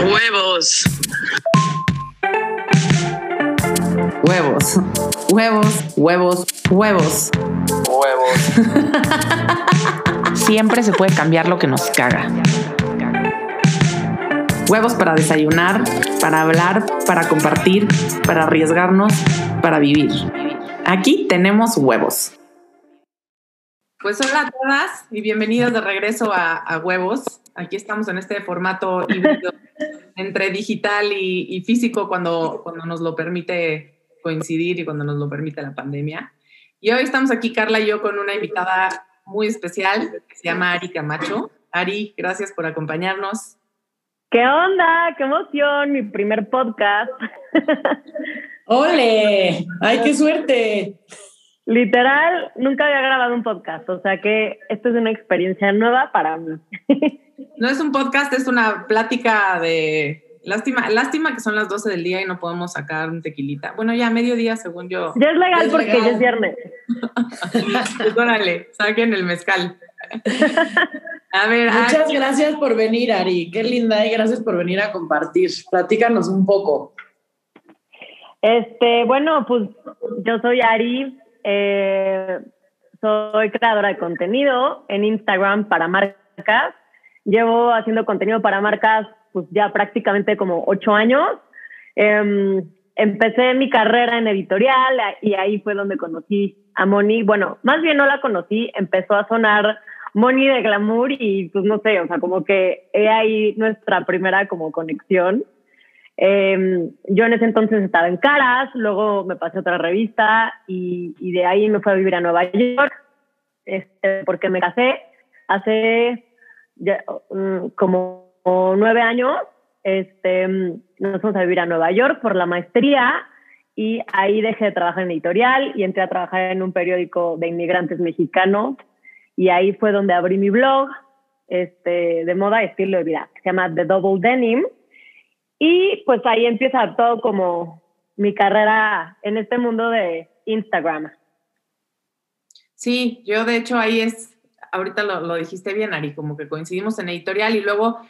Huevos. Huevos. Huevos, huevos, huevos. Huevos. Siempre se puede cambiar lo que nos caga. Huevos para desayunar, para hablar, para compartir, para arriesgarnos, para vivir. Aquí tenemos huevos. Pues hola a todas y bienvenidas de regreso a, a Huevos. Aquí estamos en este formato híbrido entre digital y, y físico cuando, cuando nos lo permite coincidir y cuando nos lo permite la pandemia. Y hoy estamos aquí, Carla y yo, con una invitada muy especial que se llama Ari Camacho. Ari, gracias por acompañarnos. ¿Qué onda? ¡Qué emoción! Mi primer podcast. ¡Ole! ¡Ay, qué suerte! Literal, nunca había grabado un podcast, o sea que esto es una experiencia nueva para mí. No es un podcast, es una plática de... Lástima, lástima que son las 12 del día y no podemos sacar un tequilita. Bueno, ya mediodía, según yo. Ya es legal Es porque legal. ya es viernes. Pues órale, saquen el mezcal. A ver, Ari, Muchas gracias por venir, Ari. Qué linda y gracias por venir a compartir. Platícanos un poco. Este, bueno, pues yo soy Ari, eh, soy creadora de contenido en Instagram para marcas. Llevo haciendo contenido para marcas pues ya prácticamente como ocho años. Em, empecé mi carrera en editorial y ahí fue donde conocí a Moni. Bueno, más bien no la conocí, empezó a sonar Moni de glamour y pues no sé, o sea, como que he ahí nuestra primera como conexión. Eh, yo en ese entonces estaba en Caras, luego me pasé a otra revista y, y de ahí me fui a vivir a Nueva York, este, porque me casé hace mm, como nueve años. Este, nos fuimos a vivir a Nueva York por la maestría y ahí dejé de trabajar en editorial y entré a trabajar en un periódico de inmigrantes mexicanos y ahí fue donde abrí mi blog este, de moda y estilo de vida, que se llama The Double Denim. Y pues ahí empieza todo como mi carrera en este mundo de Instagram. Sí, yo de hecho ahí es, ahorita lo, lo dijiste bien, Ari, como que coincidimos en editorial y luego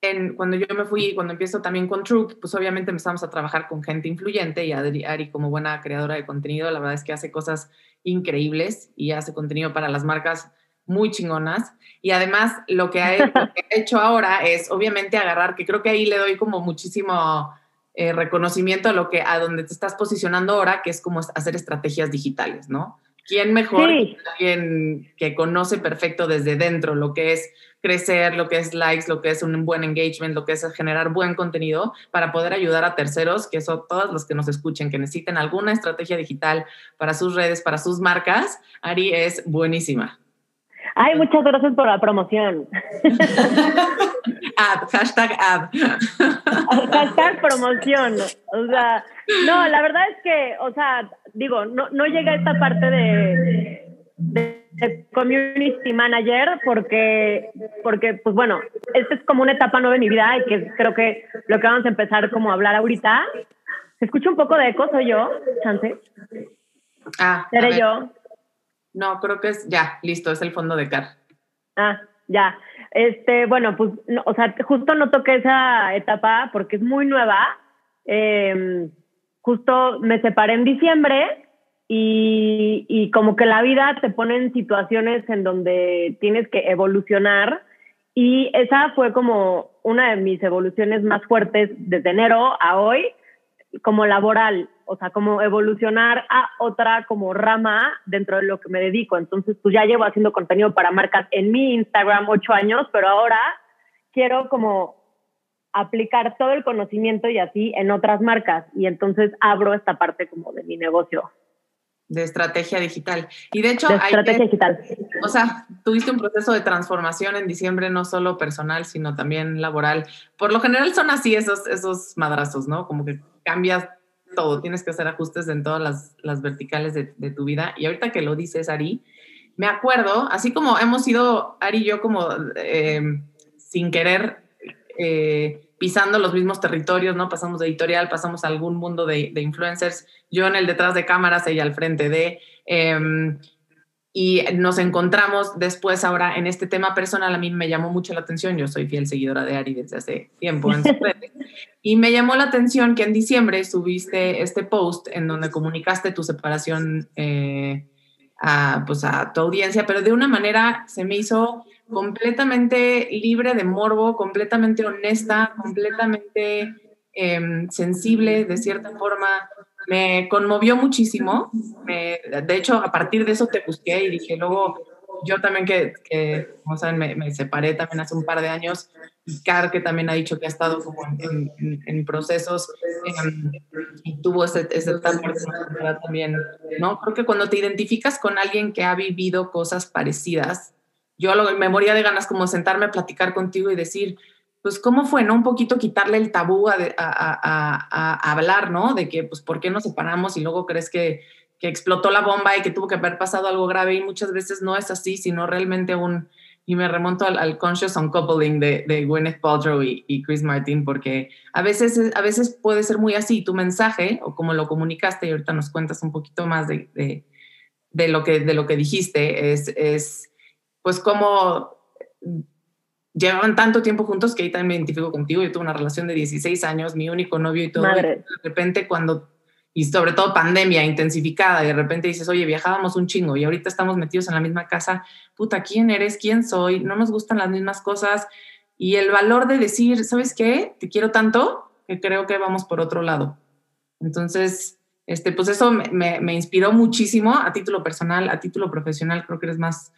en, cuando yo me fui, cuando empiezo también con True, pues obviamente empezamos a trabajar con gente influyente y Ari, Ari como buena creadora de contenido, la verdad es que hace cosas increíbles y hace contenido para las marcas muy chingonas. Y además lo que ha, he- lo que ha hecho ahora es obviamente agarrar, que creo que ahí le doy como muchísimo eh, reconocimiento a lo que, a donde te estás posicionando ahora, que es como hacer estrategias digitales, ¿no? ¿Quién mejor Sí. que alguien que conoce perfecto desde dentro lo que es crecer, lo que es likes, lo que es un buen engagement, lo que es generar buen contenido para poder ayudar a terceros, que son todos los que nos escuchen, que necesiten alguna estrategia digital para sus redes, para sus marcas? Ari es buenísima. Ay, muchas gracias por la promoción. Ad, hashtag ad. Hashtag promoción. O sea, no, la verdad es que, o sea, digo, no, no llega esta parte de, de, de community manager porque, porque, pues bueno, esta es como una etapa nueva en mi vida y que creo que lo que vamos a empezar como a hablar ahorita. ¿Se escucha un poco de eco? ¿Soy yo? ¿Chance? Ah, ¿Seré yo? No, creo que es ya, listo, es el fondo de car. Ah, ya. Este, bueno, pues, no, o sea, justo no toqué esa etapa porque es muy nueva. Eh, justo me separé en diciembre y, y como que la vida te pone en situaciones en donde tienes que evolucionar y esa fue como una de mis evoluciones más fuertes desde enero a hoy, como laboral, o sea, como evolucionar a otra como rama dentro de lo que me dedico. Entonces, pues ya llevo haciendo contenido para marcas en mi Instagram ocho años, pero ahora quiero como aplicar todo el conocimiento y así en otras marcas. Y entonces abro esta parte como de mi negocio, de estrategia digital. Y de hecho, de hay estrategia digital. o sea, tuviste un proceso de transformación en diciembre, no solo personal, sino también laboral. Por lo general son así esos, esos madrazos, ¿no? Como que cambias todo, tienes que hacer ajustes en todas las, verticales de, tu vida. Y ahorita que lo dices, Ari, me acuerdo, así como hemos ido, Ari y yo, como eh, sin querer, eh, pisando los mismos territorios, ¿no? Pasamos de editorial, pasamos a algún mundo de, de influencers, yo en el detrás de cámaras, ella al frente de... em, y nos encontramos después ahora en este tema personal. A mí me llamó mucho la atención. Yo soy fiel seguidora de Ari desde hace tiempo en y me llamó la atención que en diciembre subiste este post en donde comunicaste tu separación eh, a, pues a tu audiencia, pero de una manera se me hizo completamente libre de morbo, completamente honesta, completamente em, sensible de cierta forma me conmovió muchísimo. de hecho, a partir de eso te busqué y dije, luego yo también que, que como saben, me, separé también hace un par de años. Y Car, que también ha dicho que ha estado como en, en, procesos em, y tuvo ese, ese también, ¿no? Creo que cuando te identificas con alguien que ha vivido cosas parecidas, yo lo, me moría de ganas como sentarme a platicar contigo y decir, pues cómo fue, ¿no? Un poquito quitarle el tabú a, hablar, ¿no? De que, pues, ¿por qué nos separamos y luego crees que, explotó la bomba y que tuvo que haber pasado algo grave? Y muchas veces no es así, sino realmente un... Y me remonto al, conscious uncoupling de, Gwyneth Paltrow y, Chris Martin, porque a veces, a veces puede ser muy así, tu mensaje, o como lo comunicaste, y ahorita nos cuentas un poquito más de, de, de lo, que, de lo que dijiste, es, es pues como llevaban tanto tiempo juntos que ahí también me identifico contigo. Yo tuve una relación de 16 años, mi único novio y todo. de repente cuando, y sobre todo pandemia intensificada, y de repente dices, oye, viajábamos un chingo y ahorita estamos metidos en la misma casa, puta, ¿quién eres? ¿Quién soy? No nos gustan las mismas cosas. Y el valor de decir, ¿sabes qué? Te quiero tanto que creo que vamos por otro lado. Entonces, este, pues eso me, me inspiró muchísimo a título personal, a título profesional, creo que eres más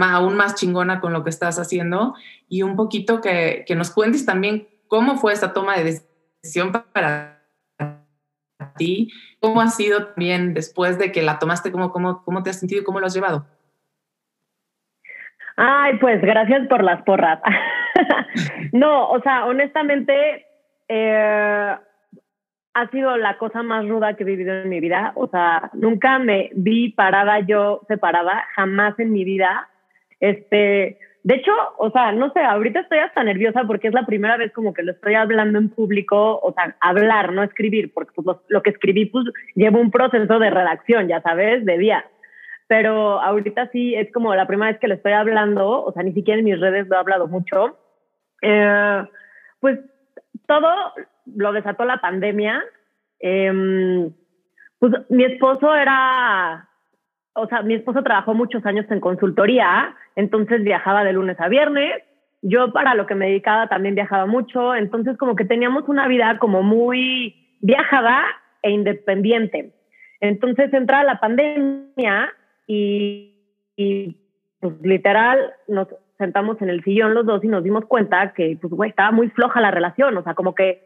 aún más chingona con lo que estás haciendo y un poquito que, que nos cuentes también cómo fue esta toma de decisión para ti, cómo ha sido también después de que la tomaste, cómo, cómo, cómo te has sentido y cómo lo has llevado. Ay, pues gracias por las porras. no, o sea, honestamente, eh, ha sido la cosa más ruda que he vivido en mi vida. O sea, nunca me vi parada yo separada, jamás en mi vida. Este, de hecho, o sea, no sé, ahorita estoy hasta nerviosa porque es la primera vez como que lo estoy hablando en público, o sea, hablar, no escribir, porque pues, lo, que escribí pues llevo un proceso de redacción, ya sabes, de día. Pero ahorita sí es como la primera vez que lo estoy hablando, o sea, ni siquiera en mis redes lo he hablado mucho. Eh, pues todo lo desató la pandemia. Eh, pues mi esposo era o sea, mi esposo trabajó muchos años en consultoría, entonces viajaba de lunes a viernes. Yo para lo que me dedicaba también viajaba mucho, entonces como que teníamos una vida como muy viajada e independiente. Entonces entra la pandemia y, y pues literal nos sentamos en el sillón los dos y nos dimos cuenta que pues estaba muy floja la relación, o sea, como que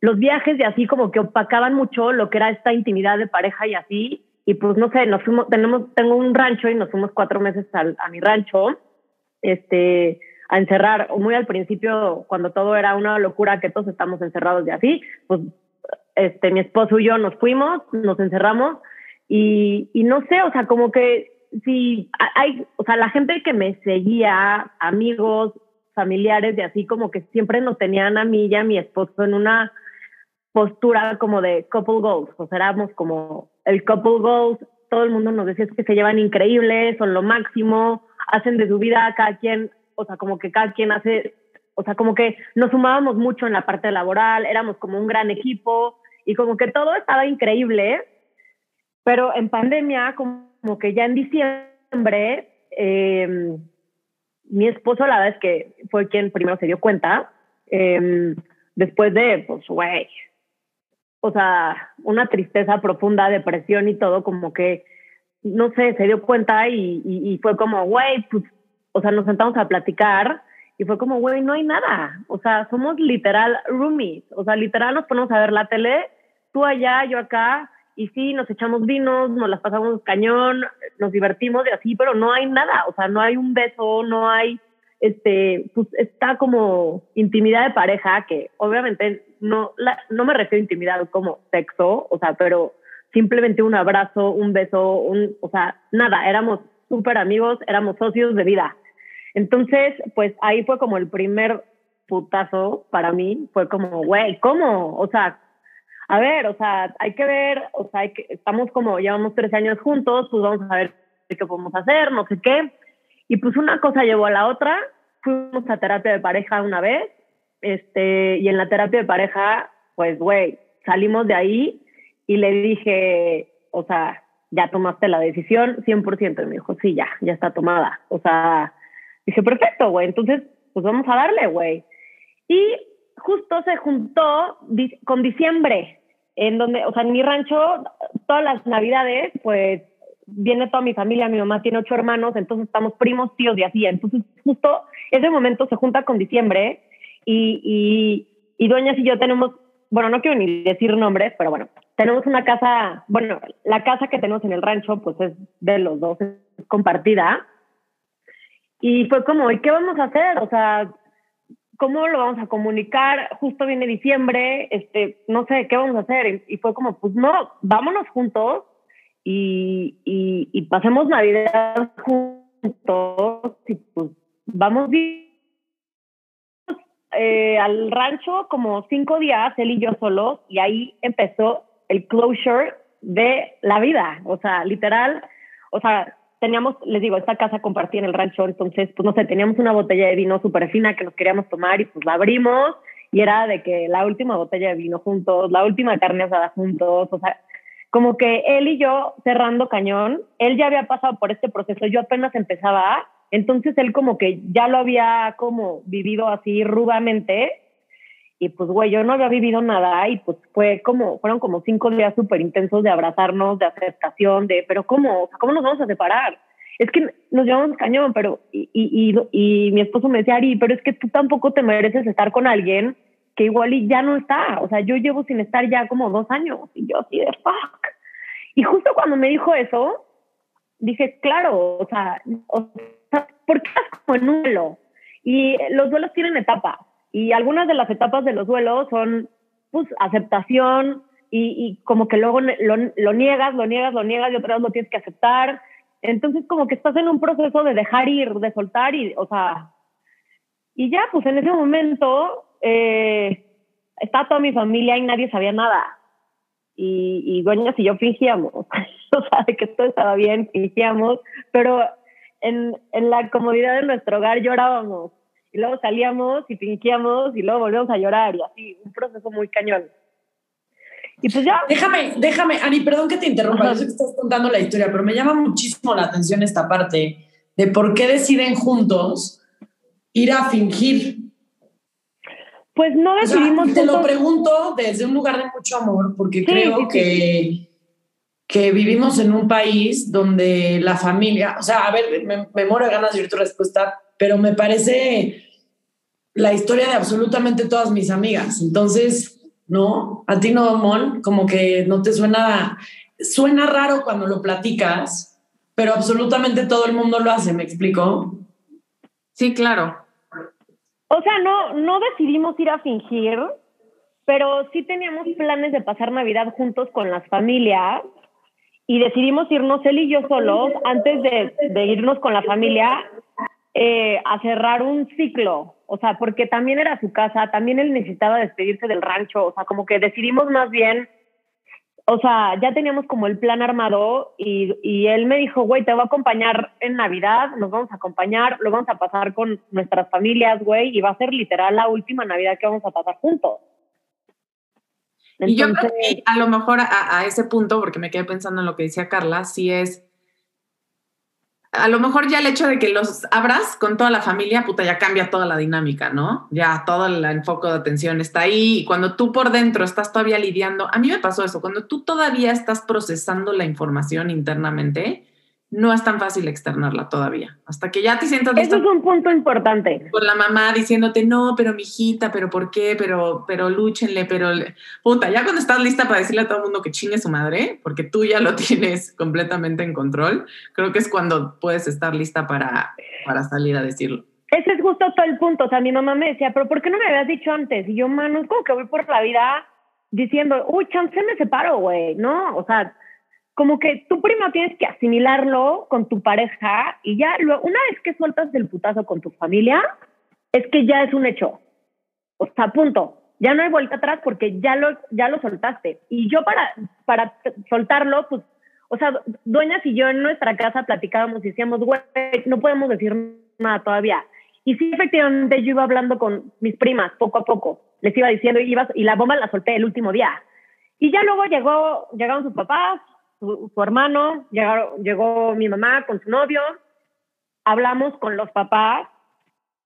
los viajes y así como que opacaban mucho lo que era esta intimidad de pareja y así, y pues no sé, nos fuimos, tenemos, tengo un rancho y nos fuimos cuatro meses a mi rancho, este, a encerrar, muy al principio, cuando todo era una locura, que todos estamos encerrados y así, pues este, mi esposo y yo nos fuimos, nos encerramos y, y no sé, o sea, como que si hay, o sea, la gente que me seguía, amigos, familiares y así, como que siempre nos tenían a mí y a mi esposo en una postura como de couple goals, o sea, éramos como el couple goals, todo el mundo nos decía que se llevan increíbles, son lo máximo, hacen de su vida cada quien, o sea, como que cada quien hace, o sea, como que nos sumábamos mucho en la parte laboral, éramos como un gran equipo y como que todo estaba increíble, pero en pandemia, como que ya en diciembre, em, mi esposo la verdad es que fue quien primero se dio cuenta, em, después de, pues, güey, o sea, una tristeza profunda, depresión y todo, como que, no sé, se dio cuenta y, fue como, güey, pues, o sea, nos sentamos a platicar y fue como, güey, no hay nada. O sea, somos literal roomies. O sea, literal nos ponemos a ver la tele, tú allá, yo acá, y sí, nos echamos vinos, nos las pasamos cañón, nos divertimos y así, pero no hay nada. O sea, no hay un beso, no hay, este, pues está como intimidad de pareja, que obviamente no, no me refiero a intimidad como sexo, o sea, pero simplemente un abrazo, un beso, un, o sea, nada, éramos súper amigos, éramos socios de vida. Entonces, pues ahí fue como el primer putazo para mí, fue como, güey, ¿cómo? O sea, a ver, o sea, hay que ver, o sea, hay que, estamos como, llevamos tres años juntos, pues vamos a ver qué podemos hacer, no sé qué. Y pues una cosa llevó a la otra, fuimos a terapia de pareja una vez, este, y en la terapia de pareja, pues, güey, salimos de ahí y le dije, o sea, ya tomaste la decisión 100%. Y me dijo, sí, ya, ya está tomada. O sea, dije, perfecto, güey, entonces, pues vamos a darle, güey. Y justo se juntó con diciembre, en donde, o sea, en mi rancho, todas las navidades, pues viene toda mi familia, mi mamá tiene ocho hermanos, entonces estamos primos, tíos y así. Entonces, justo ese momento se junta con diciembre y, y, y y yo tenemos, bueno, no quiero ni decir nombres, pero bueno, tenemos una casa, bueno, la casa que tenemos en el rancho, pues es de los dos, es compartida. Y fue como, ¿y qué vamos a hacer? O sea, ¿cómo lo vamos a comunicar? Justo viene diciembre, este, no sé, ¿qué vamos a hacer? Y, fue como, pues no, vámonos juntos y, y, pasemos Navidad juntos y pues vamos eh, al rancho como cinco días, él y yo solos, y ahí empezó el closure de la vida, o sea, literal, o sea, teníamos, les digo, esta casa compartía en el rancho, entonces, pues no sé, teníamos una botella de vino súper fina que nos queríamos tomar y pues la abrimos y era de que la última botella de vino juntos, la última carne asada juntos, o sea, como que él y yo cerrando cañón, él ya había pasado por este proceso, yo apenas empezaba, entonces él como que ya lo había como vivido así rudamente y pues, güey, yo no había vivido nada y pues fue como, fueron como cinco días súper intensos de abrazarnos, de aceptación, de, pero ¿cómo? ¿Cómo nos vamos a separar? Es que nos llevamos cañón, pero, y, y, y, mi esposo me decía, Ari, pero es que tú tampoco te mereces estar con alguien que igual y ya no está. O sea, yo llevo sin estar ya como dos años y yo así de fuck. Y justo cuando me dijo eso, dije, claro, o sea, o sea ¿por qué estás como en un duelo? Y los duelos tienen etapas y algunas de las etapas de los duelos son, pues, aceptación y, y como que luego lo, lo, niegas, lo niegas, lo niegas y otra vez lo tienes que aceptar. Entonces, como que estás en un proceso de dejar ir, de soltar y, o sea, y ya, pues en ese momento eh, está toda mi familia y nadie sabía nada. Y, y y yo fingíamos, o sea, de que todo estaba bien, fingíamos, pero en, en la comodidad de nuestro hogar llorábamos y luego salíamos y fingíamos y luego volvíamos a llorar y así, un proceso muy cañón. Y pues ya. Déjame, déjame, Ani, perdón que te interrumpa, yo sé que estás contando la historia, pero me llama muchísimo la atención esta parte de por qué deciden juntos ir a fingir. Pues no decidimos. te lo pregunto desde un lugar de mucho amor, porque creo que, que vivimos en un país donde la familia, o sea, a ver, me, me muero de ganas de oír tu respuesta, pero me parece la historia de absolutamente todas mis amigas. Entonces, ¿no? A ti no, Mon, como que no te suena, suena raro cuando lo platicas, pero absolutamente todo el mundo lo hace, ¿me explico? Sí, claro. O sea, no, no decidimos ir a fingir, pero sí teníamos planes de pasar Navidad juntos con las familias y decidimos irnos él y yo solos antes de, irnos con la familia eh, a cerrar un ciclo, o sea, porque también era su casa, también él necesitaba despedirse del rancho, o sea, como que decidimos más bien, o sea, ya teníamos como el plan armado y, y él me dijo, güey, te voy a acompañar en Navidad, nos vamos a acompañar, lo vamos a pasar con nuestras familias, güey, y va a ser literal la última Navidad que vamos a pasar juntos. Y yo creo que a lo mejor a, a, ese punto, porque me quedé pensando en lo que decía Carla, sí es a lo mejor ya el hecho de que los abras con toda la familia, puta, ya cambia toda la dinámica, ¿no? Ya todo el enfoque de atención está ahí y cuando tú por dentro estás todavía lidiando, a mí me pasó eso, cuando tú todavía estás procesando la información internamente, no es tan fácil externarla todavía. Hasta que ya te sientas Eso es un punto importante. Con la mamá diciéndote, no, pero mi hijita, pero ¿por qué? Pero, pero lúchenle, pero. Puta, ya cuando estás lista para decirle a todo el mundo que chingue su madre, porque tú ya lo tienes completamente en control, creo que es cuando puedes estar lista para, para salir a decirlo. Ese es justo todo el punto. O sea, mi mamá me decía, pero ¿por qué no me habías dicho antes? Y yo, mano, es como que voy por la vida diciendo, uy, chance me separo, güey. No, o sea como que tú primero tienes que asimilarlo con tu pareja y ya luego, una vez que sueltas el putazo con tu familia, es que ya es un hecho. O sea, punto. Ya no hay vuelta atrás porque ya lo, ya lo soltaste. Y yo para, para soltarlo, pues O sea, dueñas y yo en nuestra casa platicábamos y decíamos, güey, no podemos decir nada todavía. Y sí, efectivamente, yo iba hablando con mis primas poco a poco. Les iba diciendo, y, y la bomba la solté el último día. Y ya luego llegó, llegaron sus papás, su, hermano, llegaron, llegó mi mamá con su novio. Hablamos con los papás,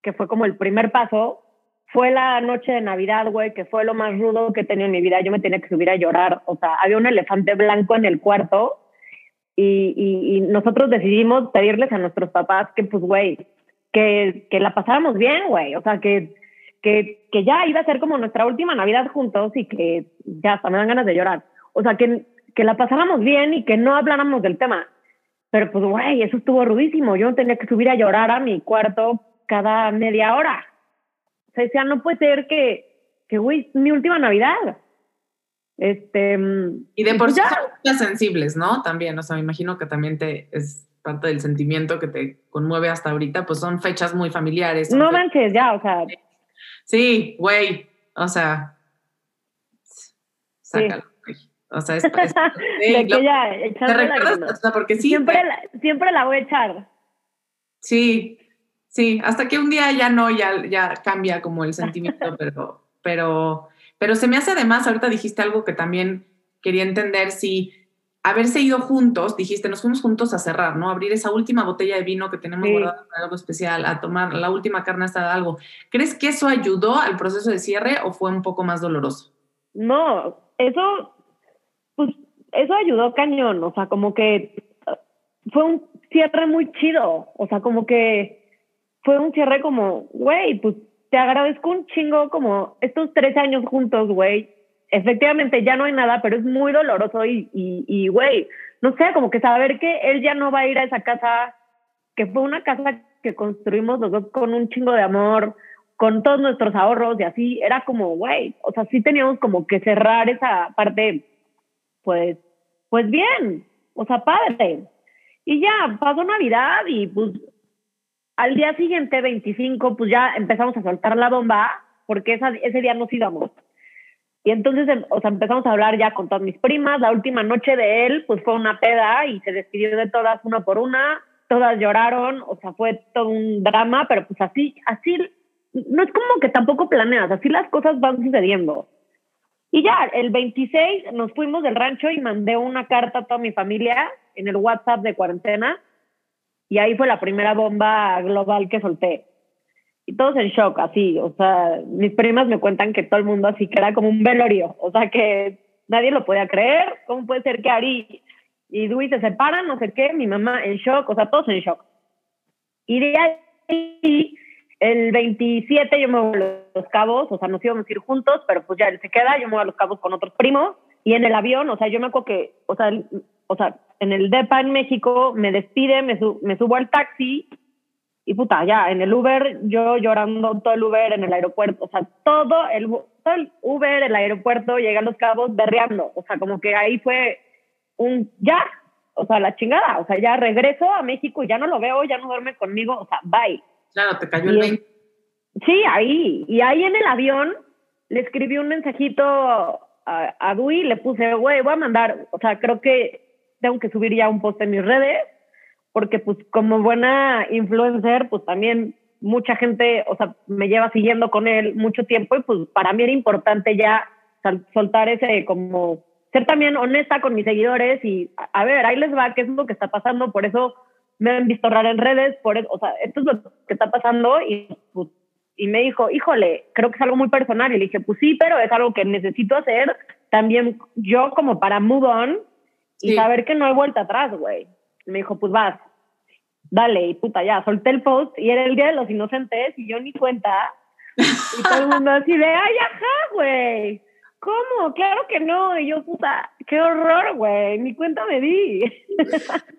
que fue como el primer paso. Fue la noche de Navidad, güey, que fue lo más rudo que he tenido en mi vida. Yo me tenía que subir a llorar. O sea, había un elefante blanco en el cuarto y, y, nosotros decidimos pedirles a nuestros papás que, pues, güey, que, que la pasáramos bien, güey. O sea, que, que, que ya iba a ser como nuestra última Navidad juntos y que ya hasta me dan ganas de llorar. O sea, que, que la pasáramos bien y que no habláramos del tema. Pero pues, güey, eso estuvo rudísimo. Yo tenía que subir a llorar a mi cuarto cada media hora. O sea, decía, no puede ser que, que güey, mi última Navidad. Este, y de por pues sí son sensibles, ¿no? También, o sea, me imagino que también te es parte del sentimiento que te conmueve hasta ahorita, pues son fechas muy familiares. No manches, ya, o sea. Sí, güey, o sea, sácalo. O sea, es, es de que ya, ¿Te recuerdas? O sea, porque sí. Siempre, la, siempre la voy a echar. Sí, sí, hasta que un día ya no, ya, ya cambia como el sentimiento, pero, pero, pero se me hace además, ahorita dijiste algo que también quería entender, si haberse ido juntos, dijiste, nos fuimos juntos a cerrar, ¿no? Abrir esa última botella de vino que tenemos sí. guardada para algo especial, a tomar la última carne hasta algo. ¿Crees que eso ayudó al proceso de cierre o fue un poco más doloroso? No, eso, eso ayudó cañón, o sea, como que fue un cierre muy chido, o sea, como que fue un cierre como, güey, pues te agradezco un chingo como estos tres años juntos, güey, efectivamente ya no hay nada, pero es muy doloroso y, y, güey, no sé, como que saber que él ya no va a ir a esa casa, que fue una casa que construimos los dos con un chingo de amor, con todos nuestros ahorros y así, era como, güey, o sea, sí teníamos como que cerrar esa parte, pues, pues bien, o sea, padre. Y ya, pasó Navidad y pues al día siguiente, 25, pues ya empezamos a soltar la bomba, porque ese día nos íbamos. Y entonces, em, o sea, empezamos a hablar ya con todas mis primas. La última noche de él, pues fue una peda y se despidió de todas una por una. Todas lloraron, o sea, fue todo un drama, pero pues así, así, no es como que tampoco planeas, así las cosas van sucediendo. Y ya, el 26 nos fuimos del rancho y mandé una carta a toda mi familia en el WhatsApp de cuarentena. Y ahí fue la primera bomba global que solté y todos en shock, así, o sea, mis primas me cuentan que todo el mundo así que era como un velorio, o sea, que nadie lo podía creer, ¿cómo puede ser que Ari y Dewey se separan, no sé qué, mi mamá en shock, o sea, todos en shock. Y de ahí, el 27 yo me voy a Los Cabos, o sea, nos íbamos a ir juntos, pero pues ya él se queda, yo me voy a Los Cabos con otros primos, y en el avión, o sea, yo me acuerdo que, o sea, o sea en el DEPA en México, me despide, me, me subo al taxi y puta, ya, en el Uber, yo llorando todo el Uber en el aeropuerto, o sea, todo el, todo el Uber, el aeropuerto, llegué a Los Cabos berreando, o sea, como que ahí fue un ya, o sea, la chingada, o sea, ya regreso a México y ya no lo veo, ya no duerme conmigo, o sea, bye. Claro, te cayó el 20. Sí, ahí, y ahí en el avión le escribí un mensajito a, a Dui, le puse, güey, voy a mandar, o sea, creo que tengo que subir ya un post en mis redes, porque pues como buena influencer, pues también mucha gente, o sea, me lleva siguiendo con él mucho tiempo y pues para mí era importante ya soltar ese como ser también honesta con mis seguidores y a, ver, ahí les va, qué es lo que está pasando, por eso me han visto rara en redes, por eso, o sea, esto es lo que está pasando y pues, y me dijo, híjole, creo que es algo muy personal. Y le dije, pues sí, pero es algo que necesito hacer también yo como para move on y saber que no hay vuelta atrás, güey me dijo, pues vas, dale, y puta, ya, solté el post y era el Día de los Inocentes y yo ni cuenta. Y todo el mundo así de, ay, ajá, güey. ¿Cómo? Claro que no. Y yo, puta, qué horror, güey. Mi cuenta me di.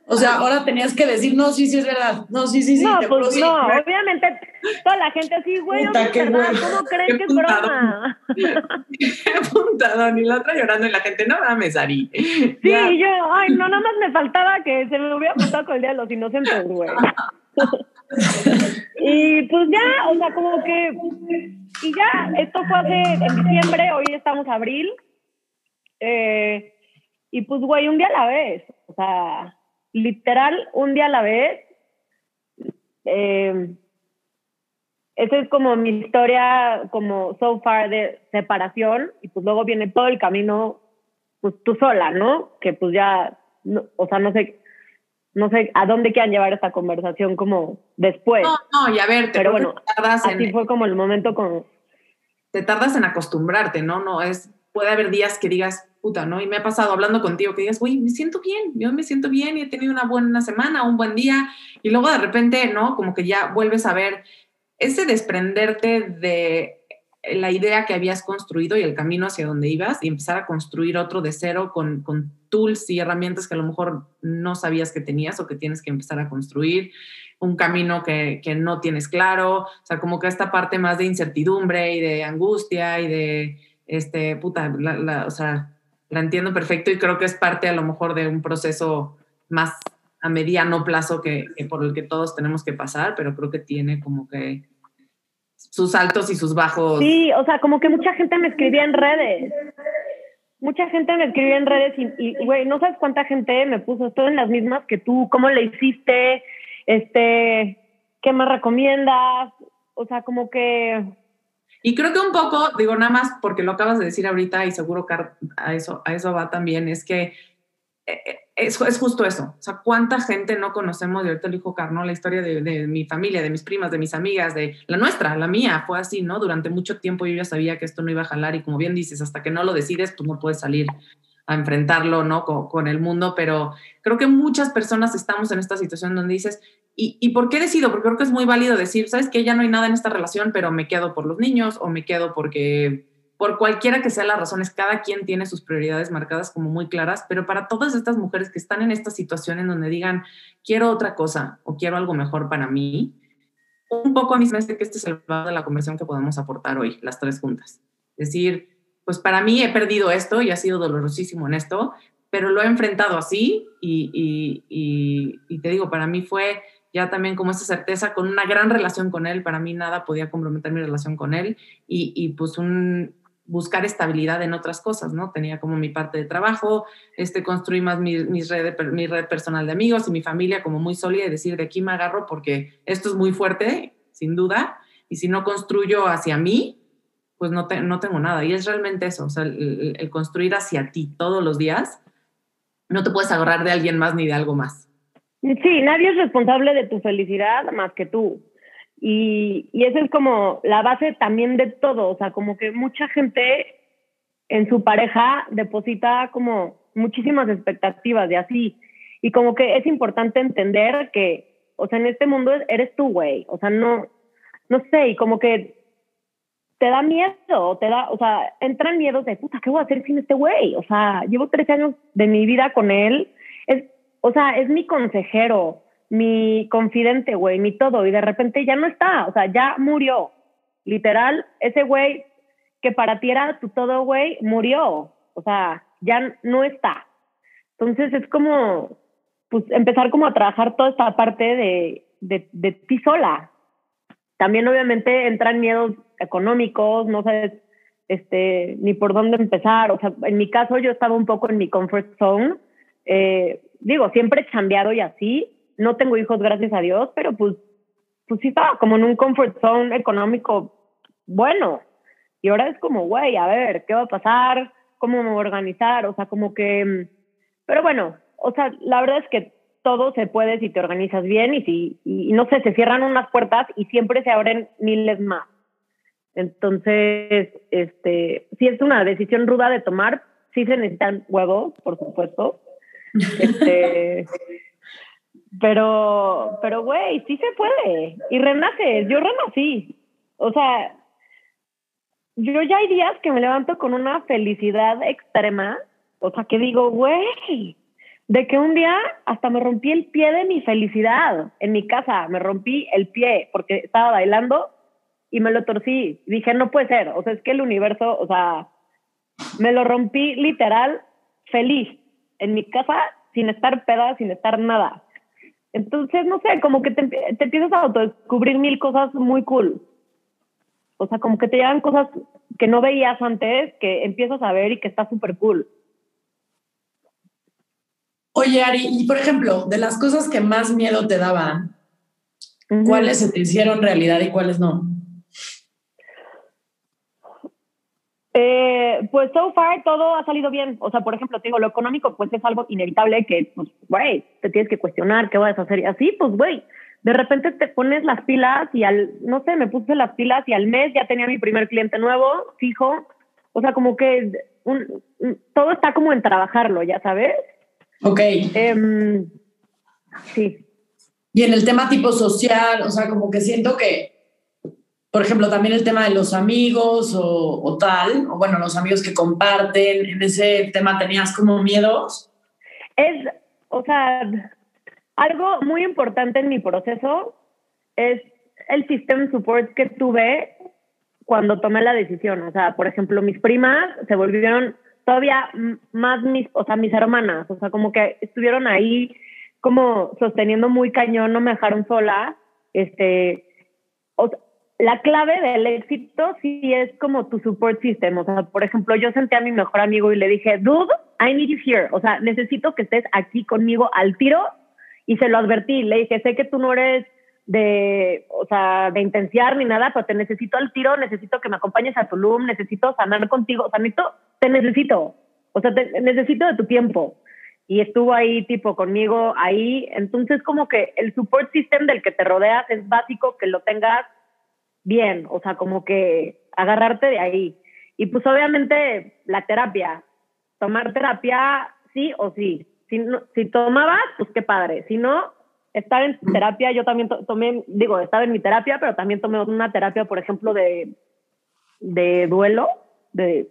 O sea, ahora tenías que decir, no, sí, sí es verdad. No, sí, sí, sí. No, pues no, obviamente toda la gente así, güey, no es verdad. ¿Cómo creen que es broma? Qué puntado, ni la otra llorando y la gente, no mames, Ari. Sí, yo, ay, no, nada más me faltaba que se me hubiera pasado con el Día de los Inocentes, güey. y pues ya, o sea, como que, y ya, esto fue hace en diciembre, hoy estamos abril. Eh, y pues, güey, un día a la vez. O sea, literal, un día a la vez. Eh, esa es como mi historia, como so far de separación, y pues luego viene todo el camino, pues tú sola, ¿no? Que pues ya, o sea, no sé, no sé a dónde quieran llevar esta conversación como después. No, no, y a ver, pero bueno, así fue como el momento con... Te tardas en acostumbrarte, ¿no? No es, puede haber días que digas, puta, ¿no? Y me ha pasado hablando contigo que digas, güey, me siento bien, yo me siento bien y he tenido una buena semana, un buen día, y luego de repente, ¿no? Como que ya vuelves a ver ese desprenderte de la idea que habías construido y el camino hacia donde ibas y empezar a construir otro de cero con, con tools y herramientas que a lo mejor no sabías que tenías o que tienes que empezar a construir, un camino que, que no tienes claro, o sea, como que esta parte más de incertidumbre y de angustia y de, este, puta, la, o sea, la entiendo perfecto y creo que es parte a lo mejor de un proceso más a mediano plazo que, que por el que todos tenemos que pasar, pero creo que tiene como que sus altos y sus bajos. Sí, o sea, como que mucha gente me escribía en redes. Mucha gente me escribía en redes y, güey, no sabes cuánta gente me puso, estoy en las mismas que tú, ¿cómo le hiciste? Este, ¿qué me recomiendas? O sea, como que... Y creo que un poco, digo nada más porque lo acabas de decir ahorita y seguro que a eso, a eso va también, es que es, es, justo eso. O sea, ¿cuánta gente no conocemos? Y ahorita lo dijo la historia de, mi familia, de mis primas, de mis amigas, de la nuestra, la mía, fue así, ¿no? Durante mucho tiempo yo ya sabía que esto no iba a jalar y como bien dices, hasta que no lo decides, pues no puedes salir a enfrentarlo, ¿no? Con, con el mundo, pero creo que muchas personas estamos en esta situación donde dices, ¿y, ¿y por qué decido? Porque creo que es muy válido decir, ¿sabes que Ya no hay nada en esta relación, pero me quedo por los niños o me quedo porque por cualquiera que sea las razones, cada quien tiene sus prioridades marcadas como muy claras, pero para todas estas mujeres que están en esta situación en donde digan, quiero otra cosa o quiero algo mejor para mí, un poco a mí me parece que este es el lado de la conversión que podemos aportar hoy, las tres juntas. Es decir, pues para mí he perdido esto y ha sido dolorosísimo en esto, pero lo he enfrentado así y, y, y, y te digo, para mí fue ya también como esa certeza, con una gran relación con él, para mí nada podía comprometer mi relación con él y, y pues un, buscar estabilidad en otras cosas, ¿no? Tenía como mi parte de trabajo, este, construí más mi, red, mi red personal de amigos y mi familia como muy sólida y decir, de aquí me agarro porque esto es muy fuerte, sin duda, y si no construyo hacia mí, pues no, no tengo nada. Y es realmente eso, o sea, el, el construir hacia ti todos los días, no te puedes agarrar de alguien más ni de algo más. Sí, nadie es responsable de tu felicidad más que tú. Y, y esa es como la base también de todo, o sea, como que mucha gente en su pareja deposita como muchísimas expectativas de así. Y como que es importante entender que, o sea, en este mundo eres tú, güey. O sea, no, no sé, y como que te da miedo, te da, o sea, entran miedos de, puta, ¿qué voy a hacer sin este güey? O sea, llevo 13 años de mi vida con él. Es, o sea, es mi consejero, mi confidente, güey, mi todo, y de repente ya no está, o sea, ya murió. Literal, ese güey que para ti era tu todo, güey, murió, o sea, ya no está. Entonces es como, pues, empezar como a trabajar toda esta parte de, de, de ti sola. También obviamente entran miedos económicos, no sabes este, ni por dónde empezar. O sea, en mi caso yo estaba un poco en mi comfort zone. Eh, digo, siempre he cambiado y así, no tengo hijos, gracias a Dios, pero pues, pues sí estaba como en un comfort zone económico bueno. Y ahora es como, güey, a ver, ¿qué va a pasar? ¿Cómo me voy a organizar? O sea, como que... Pero bueno, o sea, la verdad es que todo se puede si te organizas bien y si, y, no sé, se cierran unas puertas y siempre se abren miles más. Entonces, este, si es una decisión ruda de tomar, sí se necesitan huevos, por supuesto. Este, pero, pero, güey, sí se puede. Y renaces. Yo renací. O sea, yo ya hay días que me levanto con una felicidad extrema. O sea, que digo, güey, de que un día hasta me rompí el pie de mi felicidad en mi casa. Me rompí el pie porque estaba bailando y me lo torcí. Dije, no puede ser. O sea, es que el universo, o sea, me lo rompí literal feliz en mi casa sin estar peda, sin estar nada. Entonces, no sé, como que te, te empiezas a autodescubrir mil cosas muy cool. O sea, como que te llegan cosas que no veías antes, que empiezas a ver y que está súper cool. Oye, Ari, y por ejemplo, de las cosas que más miedo te daban, ¿cuáles se te hicieron realidad y cuáles no? Eh, pues so far todo ha salido bien. O sea, por ejemplo, tengo lo económico, pues es algo inevitable que, pues, güey, te tienes que cuestionar qué vas a hacer. Y así, pues, güey, de repente te pones las pilas y al, no sé, me puse las pilas y al mes ya tenía mi primer cliente nuevo, fijo. O sea, como que un, todo está como en trabajarlo, ya sabes. Ok. Em, sí. Y en el tema tipo social, o sea, como que siento que por ejemplo, también el tema de los amigos o, tal, o bueno, los amigos que comparten, en ese tema tenías como miedos. Es, o sea, algo muy importante en mi proceso es el system support que tuve cuando tomé la decisión. O sea, por ejemplo, mis primas se volvieron todavía más mis, o sea, mis hermanas, o sea, como que estuvieron ahí como sosteniendo muy cañón, no me dejaron sola, este, o la clave del éxito sí es como tu support system. O sea, por ejemplo, yo senté a mi mejor amigo y le dije, dude, I need you here. O sea, necesito que estés aquí conmigo al tiro. Y se lo advertí. Le dije, sé que tú no eres de, o sea, de intenciar ni nada, pero te necesito al tiro, necesito que me acompañes a Tulum, necesito sanar contigo. O sea, necesito, te necesito. O sea, te, necesito de tu tiempo. Y estuvo ahí, tipo, conmigo ahí. Entonces, como que el support system del que te rodeas es básico que lo tengas bien, o sea, como que agarrarte de ahí. Y pues obviamente la terapia, tomar terapia sí o sí. Si, si tomabas, pues qué padre. Si no, estar en terapia, yo también tomé, digo, estaba en mi terapia, pero también tomé una terapia, por ejemplo, de, de duelo, de,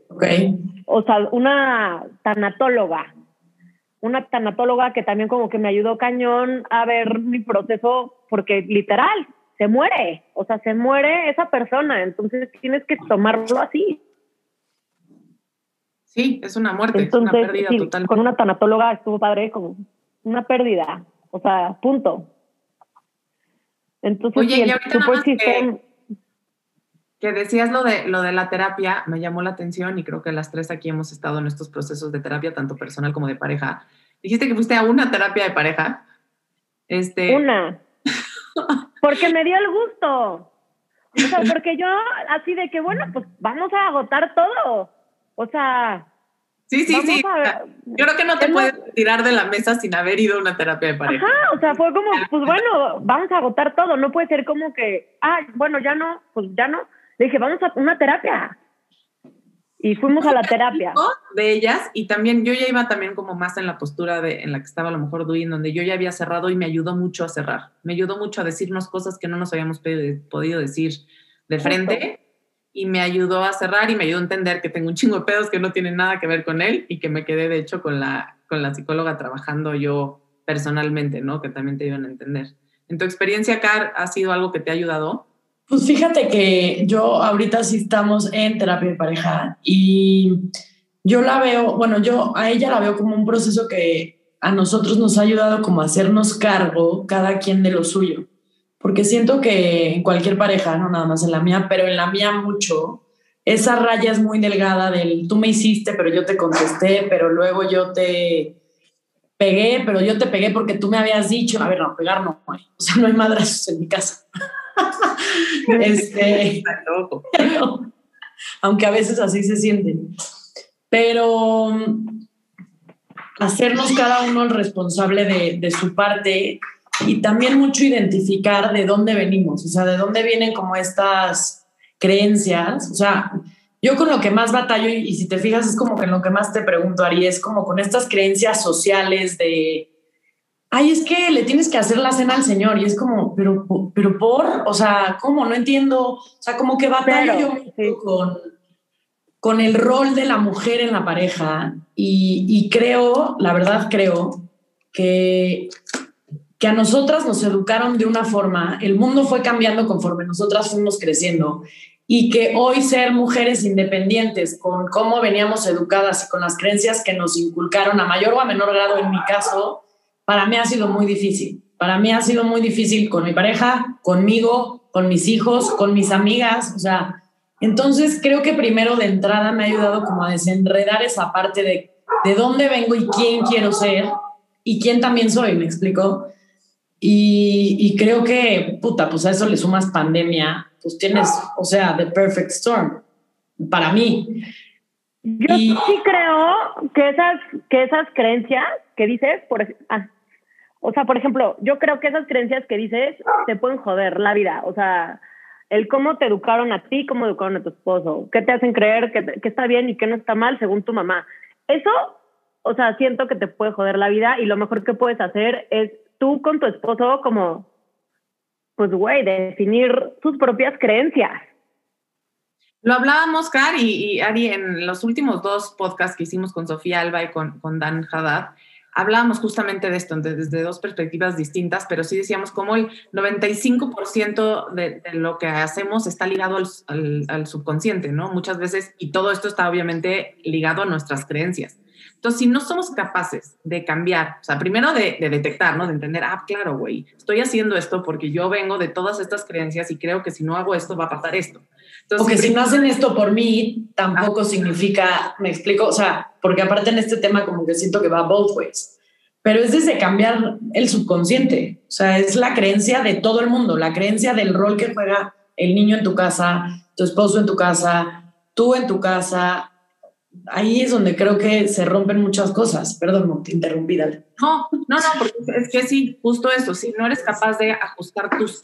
o sea, una tanatóloga, una tanatóloga que también como que me ayudó cañón a ver mi proceso, porque literal, se muere, o sea, se muere esa persona, entonces tienes que tomarlo así. Sí, es una muerte, es una pérdida total. Con una tanatóloga estuvo padre, como una pérdida, o sea, punto. Entonces, Oye, y ahorita que, que, decías lo de, lo de la terapia, me llamó la atención y creo que las tres aquí hemos estado en estos procesos de terapia, tanto personal como de pareja. Dijiste que fuiste a una terapia de pareja. Este, una. Porque me dio el gusto. O sea, porque yo así de que, bueno, pues vamos a agotar todo. O sea... Sí, sí, sí. yo creo que no te puedes tirar de la mesa sin haber ido a una terapia de pareja. Ajá, o sea, fue como, pues bueno, vamos a agotar todo. No puede ser como que, ah, bueno, ya no, pues ya no. Le dije, vamos a una terapia y fuimos a la terapia. De ellas, y también yo ya iba también como más en la postura de, en la que estaba a lo mejor Dui, donde yo ya había cerrado y me ayudó mucho a cerrar. Me ayudó mucho a decirnos cosas que no nos habíamos podido decir de frente. Y me ayudó a cerrar y me ayudó a entender que tengo un chingo de pedos que no tienen nada que ver con él y que me quedé, de hecho, con la, con la psicóloga trabajando yo personalmente, ¿no? Que también te iban a entender. ¿En tu experiencia, Car, ha sido algo que te ha ayudado? Pues fíjate que yo ahorita sí estamos en terapia de pareja y yo la veo, bueno, yo a ella la veo como un proceso que a nosotros nos ha ayudado como a hacernos cargo cada quien de lo suyo. Porque siento que en cualquier pareja, no nada más en la mía, pero en la mía mucho, esa raya es muy delgada del tú me hiciste, pero yo te contesté, pero luego yo te pegué, pero yo te pegué porque tú me habías dicho, a ver, no, pegar no, o sea, no hay madrazos en mi casa. este, aunque a veces así se sienten. Pero mm, hacernos cada uno el responsable de, de, su parte y también mucho identificar de dónde venimos, o sea, de dónde vienen como estas creencias. O sea, yo con lo que más batallo, y, y si te fijas, es como que en lo que más te pregunto, Ari, es como con estas creencias sociales de ay, es que le tienes que hacer la cena al Señor. Y es como, pero, pero por, o sea, ¿cómo? No entiendo. O sea, como que batallo yo con, con el rol de la mujer en la pareja. Y, creo, la verdad creo, que, que a nosotras nos educaron de una forma, el mundo fue cambiando conforme nosotras fuimos creciendo. Y que hoy ser mujeres independientes con cómo veníamos educadas y con las creencias que nos inculcaron a mayor o a menor grado en mi caso, para mí ha sido muy difícil. Para mí ha sido muy difícil con mi pareja, conmigo, con mis hijos, con mis amigas, o sea, entonces creo que primero de entrada me ha ayudado como a desenredar esa parte de de dónde vengo y quién quiero ser y quién también soy, me explico. Y, y, creo que, puta, pues a eso le sumas pandemia, pues tienes, o sea, the perfect storm, para mí. Yo sí creo que esas, que esas creencias que dices, por, ah, o sea, por ejemplo, yo creo que esas creencias que dices te pueden joder la vida, o sea, el cómo te educaron a ti, cómo educaron a tu esposo, qué te hacen creer que, está bien y que no está mal según tu mamá. Eso, o sea, siento que te puede joder la vida y lo mejor que puedes hacer es tú con tu esposo como, pues, güey, definir tus propias creencias. Lo hablábamos, Car y, Ari, en los últimos dos podcasts que hicimos con Sofía Alba y con, con Dan Haddad, hablábamos justamente de esto desde dos perspectivas distintas, pero sí decíamos como el 95% de, de, lo que hacemos está ligado al, al, subconsciente, ¿no? Muchas veces, y todo esto está obviamente ligado a nuestras creencias. Entonces, si no somos capaces de cambiar, o sea, primero de, detectar, ¿no? De entender, ah, claro, güey, estoy haciendo esto porque yo vengo de todas estas creencias y creo que si no hago esto va a pasar esto. Entonces, porque si no hacen esto por mí, tampoco significa, me explico, o sea, porque aparte en este tema como que siento que va both ways, pero es desde cambiar el subconsciente, o sea, es la creencia de todo el mundo, la creencia del rol que juega el niño en tu casa, tu esposo en tu casa, tú en tu casa, ahí es donde creo que se rompen muchas cosas. Perdón, te interrumpí, dale. No, no, no, porque es que sí, justo eso, si no eres capaz de ajustar tus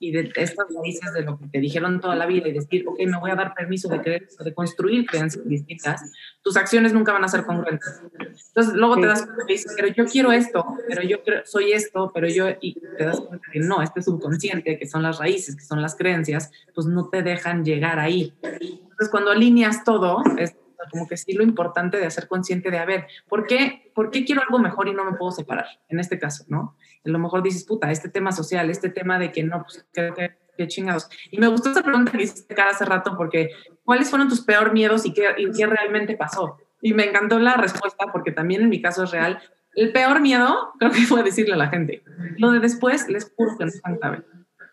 y de estas raíces de lo que te dijeron toda la vida y decir, ok, me voy a dar permiso de creer, de construir creencias distintas, tus acciones nunca van a ser congruentes. Entonces, luego te das cuenta y dices, pero yo quiero esto, pero yo soy esto, pero yo, y te das cuenta que no, este subconsciente, que son las raíces, que son las creencias, pues no te dejan llegar ahí. Entonces, cuando alineas todo, es como que sí lo importante de hacer consciente de, a ver, ¿por qué, ¿por qué quiero algo mejor y no me puedo separar? En este caso, ¿no? A lo mejor dices, puta, este tema social, este tema de que no, pues creo que, qué chingados. Y me gustó esa pregunta que hiciste cara hace rato porque, ¿cuáles fueron tus peor miedos y qué, y qué realmente pasó? Y me encantó la respuesta porque también en mi caso es real. El peor miedo, creo que fue decirle a la gente. Lo de después, les juro que no es tan grave.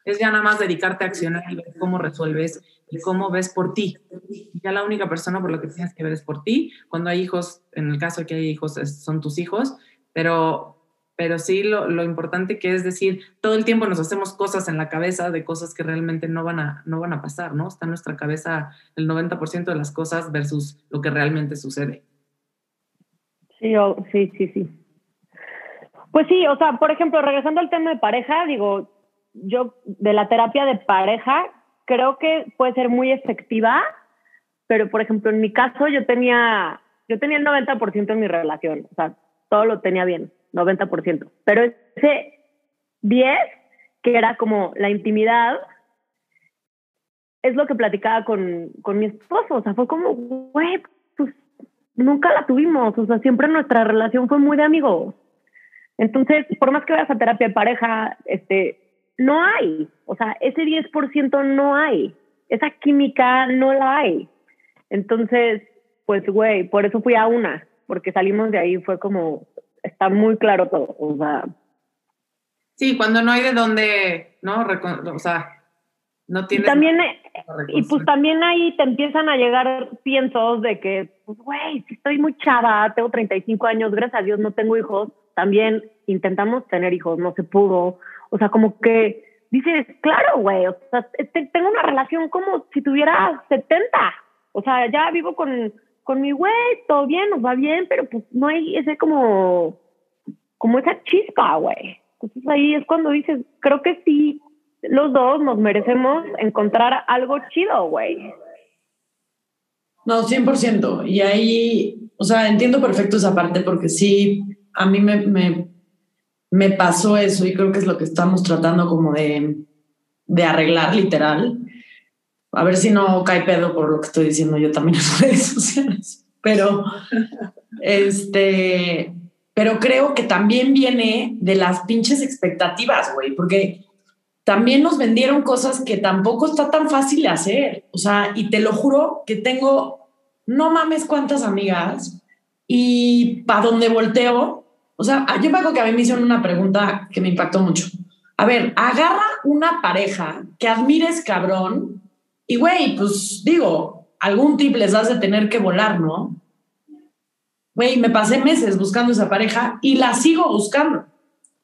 Es ya nada más dedicarte a accionar y ver cómo resuelves y cómo ves por ti. Ya la única persona por la que tienes que ver es por ti. Cuando hay hijos, en el caso que hay hijos, son tus hijos, pero, pero sí lo, lo, importante que es decir, todo el tiempo nos hacemos cosas en la cabeza de cosas que realmente no van a, no van a pasar, ¿no? Está en nuestra cabeza el 90% de las cosas versus lo que realmente sucede. Sí, sí, sí, sí. Pues sí, o sea, por ejemplo, regresando al tema de pareja, digo, yo de la terapia de pareja creo que puede ser muy efectiva, pero por ejemplo, en mi caso yo tenía, yo tenía el 90% en mi relación, o sea, todo lo tenía bien, 90%, pero ese 10, que era como la intimidad, es lo que platicaba con, con mi esposo, o sea, fue como, güey, pues nunca la tuvimos, o sea, siempre nuestra relación fue muy de amigos. Entonces, por más que vayas a terapia de pareja, este, no hay. O sea, ese 10% no hay. Esa química no la hay. Entonces, pues, güey, por eso fui a una, porque salimos de ahí, fue como, está muy claro todo. O sea. Sí, cuando no hay de dónde, ¿no? O sea, no tienes. También, eh, y pues también ahí te empiezan a llegar piensos de que, pues, güey, si estoy muy chava, tengo 35 años, gracias a Dios no tengo hijos. También intentamos tener hijos, no se pudo o sea, como que dices, claro, güey, o sea, tengo una relación como si tuviera 70. O sea, ya vivo con, con mi güey, todo bien, nos va bien, pero pues no hay ese como, como esa chispa, güey. Entonces ahí es cuando dices, creo que sí, los dos nos merecemos encontrar algo chido, güey. No, 100%. Y ahí, o sea, entiendo perfecto esa parte porque sí, a mí me, me me pasó eso y creo que es lo que estamos tratando como de, de arreglar literal. A ver si no cae pedo por lo que estoy diciendo yo también en redes sociales. Pero, este, pero creo que también viene de las pinches expectativas, güey, porque también nos vendieron cosas que tampoco está tan fácil de hacer. O sea, y te lo juro que tengo, no mames cuántas amigas y para donde volteo, o sea, yo me acuerdo que a mí me hicieron una pregunta que me impactó mucho. A ver, agarra una pareja que admires cabrón y, güey, pues digo, algún tip les has de tener que volar, ¿no? güey, me pasé meses buscando esa pareja y la sigo buscando.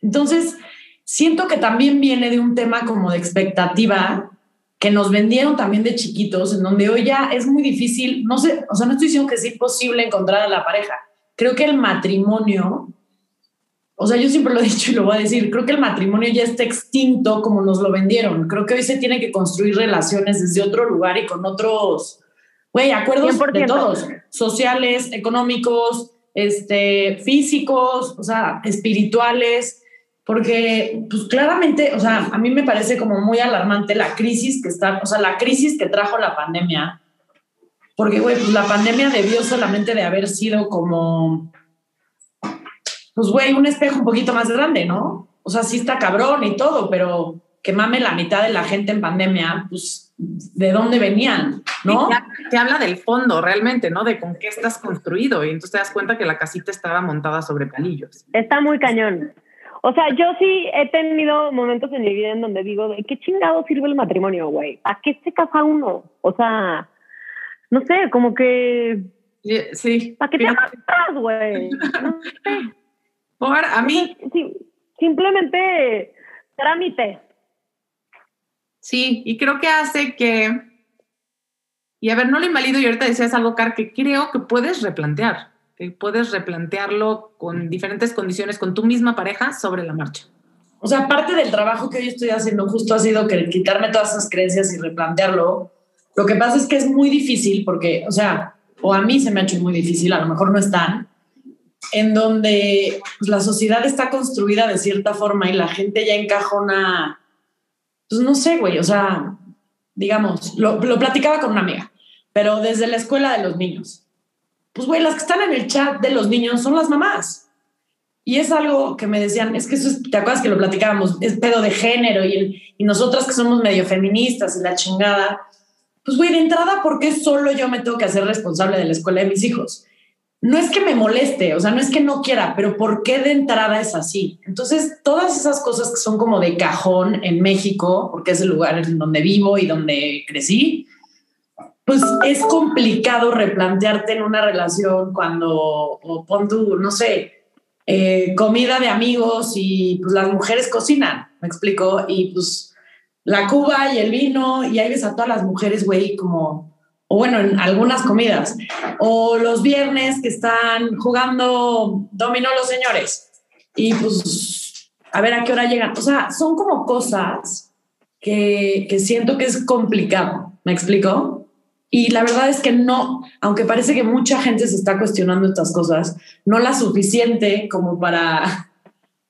Entonces, siento que también viene de un tema como de expectativa que nos vendieron también de chiquitos, en donde hoy ya es muy difícil, no sé, o sea, no estoy diciendo que es imposible encontrar a la pareja. Creo que el matrimonio, o sea, yo siempre lo he dicho y lo voy a decir, creo que el matrimonio ya está extinto como nos lo vendieron. Creo que hoy se tiene que construir relaciones desde otro lugar y con otros, güey, acuerdos de todos, sociales, económicos, este, físicos, o sea, espirituales, porque pues claramente, o sea, a mí me parece como muy alarmante la crisis que está, o sea, la crisis que trajo la pandemia, porque, güey, pues la pandemia debió solamente de haber sido como, pues, güey, un espejo un poquito más grande, ¿no? O sea, sí está cabrón y todo, pero que mame la mitad de la gente en pandemia, pues, ¿de dónde venían? ¿No? te, habla del fondo realmente, ¿no? De con qué estás construido. Y entonces te das cuenta que la casita estaba montada sobre palillos. Está muy cañón. O sea, yo sí he tenido momentos en mi vida en donde digo, ¿de qué chingado sirve el matrimonio, güey? ¿A qué se casa uno? O sea, no sé, como que... Sí. ¿Para qué te casas, güey? No sé. Por, a mí... Sí, simplemente trámite. Sí, y creo que hace que... Y a ver, no lo invalido y ahorita decías algo, Car, que creo que puedes replantear, que puedes replantearlo con diferentes condiciones, con tu misma pareja sobre la marcha. O sea, parte del trabajo que hoy estoy haciendo justo ha sido que quitarme todas esas creencias y replantearlo. Lo que pasa es que es muy difícil porque, o sea, o a mí se me ha hecho muy difícil, a lo mejor no están, en donde pues, la sociedad está construida de cierta forma y la gente ya encajona pues no sé, güey, o sea, digamos, lo, lo platicaba con una amiga, pero desde la escuela de los niños. Pues, güey, las que están en el chat de los niños son las mamás. Y es algo que me decían, es que eso es, ¿te acuerdas que lo platicábamos? Es pedo de género y, y nosotras que somos medio feministas y la chingada. Pues, güey, de entrada, ¿por qué solo yo me tengo que hacer responsable de la escuela de mis hijos? No es que me moleste, o sea, no es que no quiera, pero ¿por qué de entrada es así? Entonces, todas esas cosas que son como de cajón en México, porque es el lugar en donde vivo y donde crecí, pues es complicado replantearte en una relación cuando, pon tú, no sé, eh, comida de amigos y pues las mujeres cocinan, me explico, y pues la cuba y el vino, y ahí ves a todas las mujeres, güey, como o bueno, en algunas comidas, o los viernes que están jugando dominó los señores, y pues a ver a qué hora llegan. O sea, son como cosas que, que siento que es complicado, ¿me explico? Y la verdad es que no, aunque parece que mucha gente se está cuestionando estas cosas, no la suficiente como para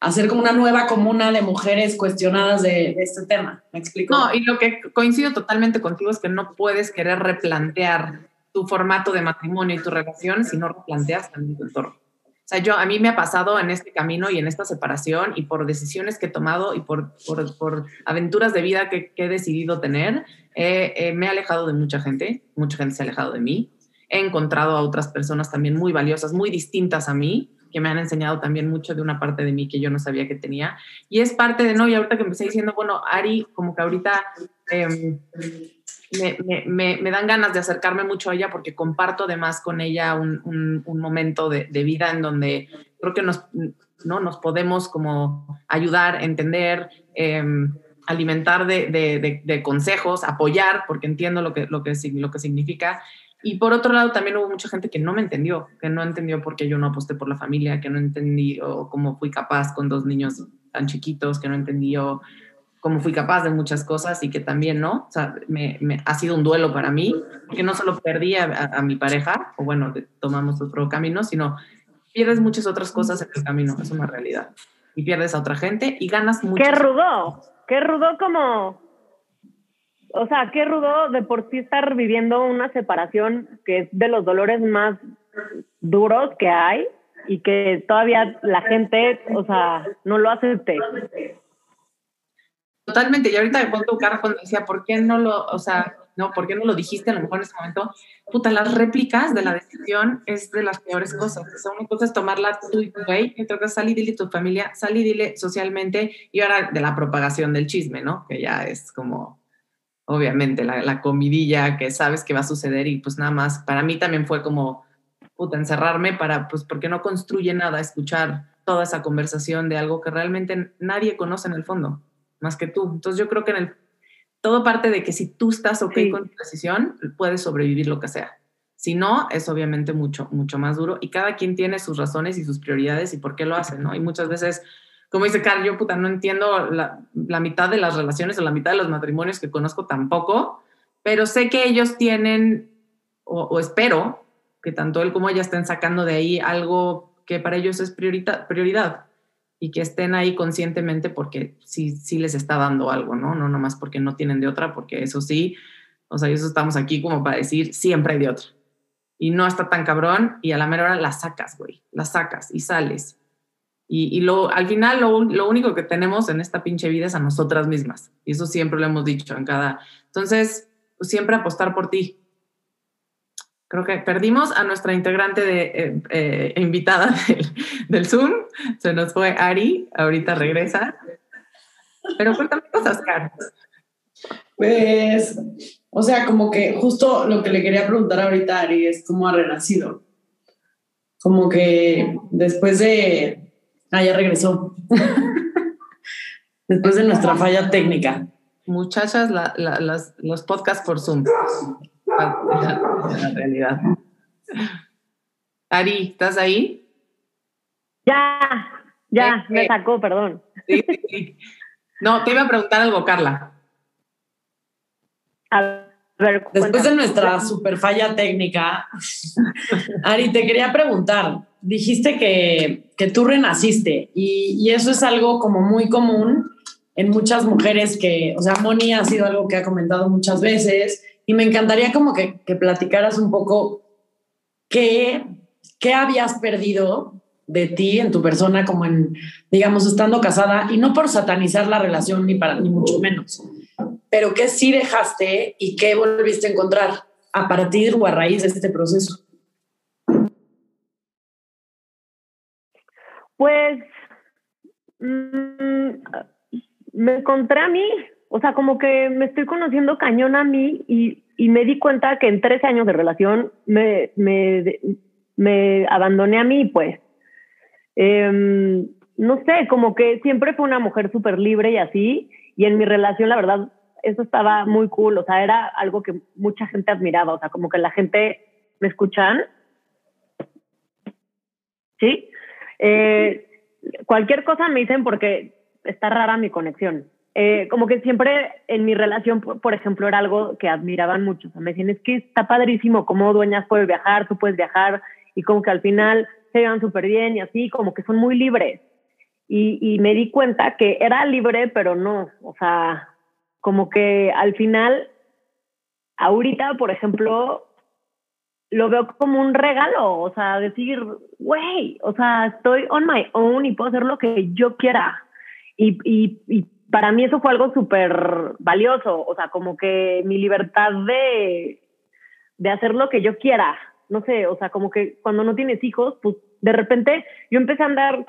hacer como una nueva comuna de mujeres cuestionadas de, este tema. ¿Me explico? No, y lo que coincido totalmente contigo es que no puedes querer replantear tu formato de matrimonio y tu relación si no replanteas también tu entorno. O sea, yo, a mí me ha pasado en este camino y en esta separación y por decisiones que he tomado y por, por, por aventuras de vida que, que he decidido tener, eh, me he alejado de mucha gente, mucha gente se ha alejado de mí. He encontrado a otras personas también muy valiosas, muy distintas a mí, que me han enseñado también mucho de una parte de mí que yo no sabía que tenía. Y es parte de, no, y ahorita que empecé diciendo, bueno, Ari, como que ahorita em, me, me, dan ganas de acercarme mucho a ella porque comparto además con ella un, un, momento de, de, vida en donde creo que nos, ¿no? nos podemos como ayudar, entender. Em, alimentar de, de, de, consejos, apoyar, porque entiendo lo que, lo que, lo que significa, y por otro lado, también hubo mucha gente que no me entendió, que no entendió por qué yo no aposté por la familia, que no entendió cómo fui capaz con dos niños tan chiquitos, que no entendió cómo fui capaz de muchas cosas y que también, ¿no? O sea, me, ha sido un duelo para mí, porque no solo perdí a, mi pareja, o bueno, tomamos otro camino, sino pierdes muchas otras cosas en el camino, es una realidad. Y pierdes a otra gente y ganas mucho. Qué rudo, qué rudo como o sea, qué rudo de por sí estar viviendo una separación que es de los dolores más duros que hay y que todavía la gente, o sea, no lo acepte. Totalmente, y ahorita me pongo cara cuando decía, ¿por qué no lo, o sea, no, ¿por qué no lo dijiste a lo mejor en ese momento? Puta, las réplicas de la decisión es de las peores cosas. O sea, una cosa es tomarla tú y tu güey, otra cosa es salir y dile tu familia, salir y dile socialmente, y ahora de la propagación del chisme, ¿no? Que ya es como, obviamente, la, comidilla que sabes que va a suceder y pues nada más, para mí también fue como, puta, encerrarme para, pues, porque no construye nada escuchar toda esa conversación de algo que realmente nadie conoce en el fondo, más que tú. Entonces yo creo que en el, todo parte de que si tú estás ok con tu decisión, puedes sobrevivir lo que sea. Si no, es obviamente mucho, mucho más duro y cada quien tiene sus razones y sus prioridades y por qué lo hace, ¿no? Y muchas veces, como dice Carl, yo puta, no entiendo la, la mitad de las relaciones o la mitad de los matrimonios que conozco tampoco, pero sé que ellos tienen, o, espero, que tanto él como ella estén sacando de ahí algo que para ellos es priorita, prioridad y que estén ahí conscientemente porque sí, sí les está dando algo, ¿no? No nomás porque no tienen de otra, porque eso sí, o sea, eso estamos aquí como para decir, siempre hay de otra y no está tan cabrón y a la mera hora la sacas, güey, la sacas y sales. Y, lo, al final lo, lo, único que tenemos en esta pinche vida es a nosotras mismas. Y eso siempre lo hemos dicho en cada... Entonces, pues siempre apostar por ti. Creo que perdimos a nuestra integrante de, eh, eh, invitada del, del, Zoom. Se nos fue Ari, ahorita regresa. Pero cuéntame cosas, Carlos. Pues o sea, como que justo lo que le quería preguntar ahorita a Ari es cómo ha renacido. Como que después de... Ah, ya regresó. después de nuestra falla técnica. Muchachas, la, la, las, los podcasts por Zoom. La, la realidad. Ari, ¿estás ahí? Ya, ya, me sacó, perdón. Sí, sí. No, te iba a preguntar algo, Carla. A Después de nuestra super falla técnica, Ari, te quería preguntar, dijiste que, que tú renaciste y, y, eso es algo como muy común en muchas mujeres que, o sea, Moni ha sido algo que ha comentado muchas veces y me encantaría como que, que platicaras un poco qué, qué habías perdido de ti en tu persona como en, digamos, estando casada y no por satanizar la relación ni para ni mucho menos, pero qué sí dejaste y qué volviste a encontrar a partir o a raíz de este proceso. Pues mmm, me encontré a mí, o sea, como que me estoy conociendo cañón a mí y, me di cuenta que en 13 años de relación me, abandoné a mí, pues. Eh, no sé, como que siempre fue una mujer súper libre y así, y en mi relación, la verdad, eso estaba muy cool, o sea, era algo que mucha gente admiraba, o sea, como que la gente me escuchan. ¿Sí? Eh, cualquier cosa me dicen porque está rara mi conexión. Eh, como que siempre en mi relación, por, por, ejemplo, era algo que admiraban mucho. O sea, me decían, es que está padrísimo cómo dueñas puedes viajar, tú puedes viajar, y como que al final se llevan súper bien y así, como que son muy libres. Y, y me di cuenta que era libre, pero no, o sea, como que al final, ahorita, por ejemplo, lo veo como un regalo, o sea, decir, güey, o sea, estoy on my own y puedo hacer lo que yo quiera. Y, y, para mí eso fue algo súper valioso, o sea, como que mi libertad de, de hacer lo que yo quiera, no sé, o sea, como que cuando no tienes hijos, pues de repente yo empecé a andar,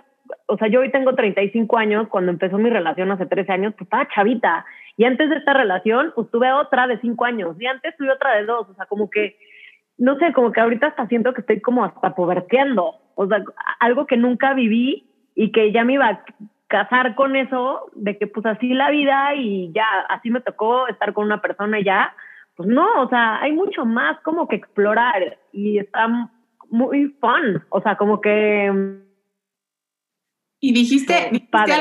o sea, yo hoy tengo 35 años, cuando empezó mi relación hace 13 años, pues estaba chavita, y antes de esta relación, pues tuve otra de 5 años, y antes tuve otra de 2, o sea, como que, no sé, como que ahorita hasta siento que estoy como hasta poverteando, o sea, algo que nunca viví y que ya me iba a casar con eso, de que pues así la vida y ya, así me tocó estar con una persona y ya, pues no, o sea, hay mucho más como que explorar y está muy fun, o sea, como que... Y dijiste, dijiste padre,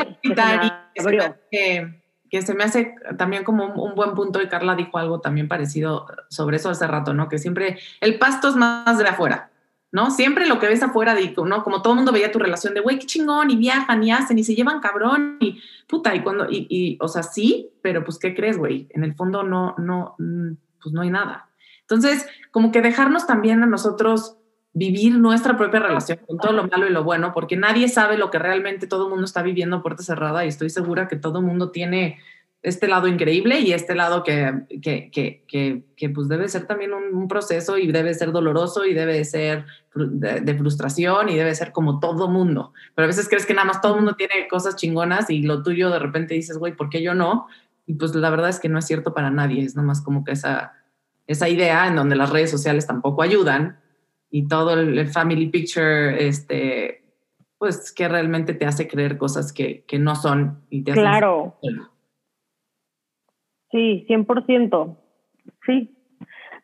algo que, que, se me hace también como un, buen punto y Carla dijo algo también parecido sobre eso hace rato, ¿no? Que siempre el pasto es más de afuera, ¿no? Siempre lo que ves afuera, de, ¿no? Como todo mundo veía tu relación de, güey, qué chingón, y viajan, y hacen, y se llevan cabrón, y puta, y cuando, y, y o sea, sí, pero pues, ¿qué crees, güey? En el fondo no, no, pues no hay nada. Entonces, como que dejarnos también a nosotros vivir nuestra propia relación con todo lo malo y lo bueno, porque nadie sabe lo que realmente todo el mundo está viviendo a puerta cerrada y estoy segura que todo el mundo tiene este lado increíble y este lado que, que, que, que, que pues debe ser también un, un, proceso y debe ser doloroso y debe ser de, de, frustración y debe ser como todo mundo. Pero a veces crees que nada más todo mundo tiene cosas chingonas y lo tuyo de repente dices, güey, ¿por qué yo no? Y pues la verdad es que no es cierto para nadie, es nada más como que esa, esa idea en donde las redes sociales tampoco ayudan y todo el, family picture, este, pues que realmente te hace creer cosas que, que no son y te Claro. Sí, 100%. Sí.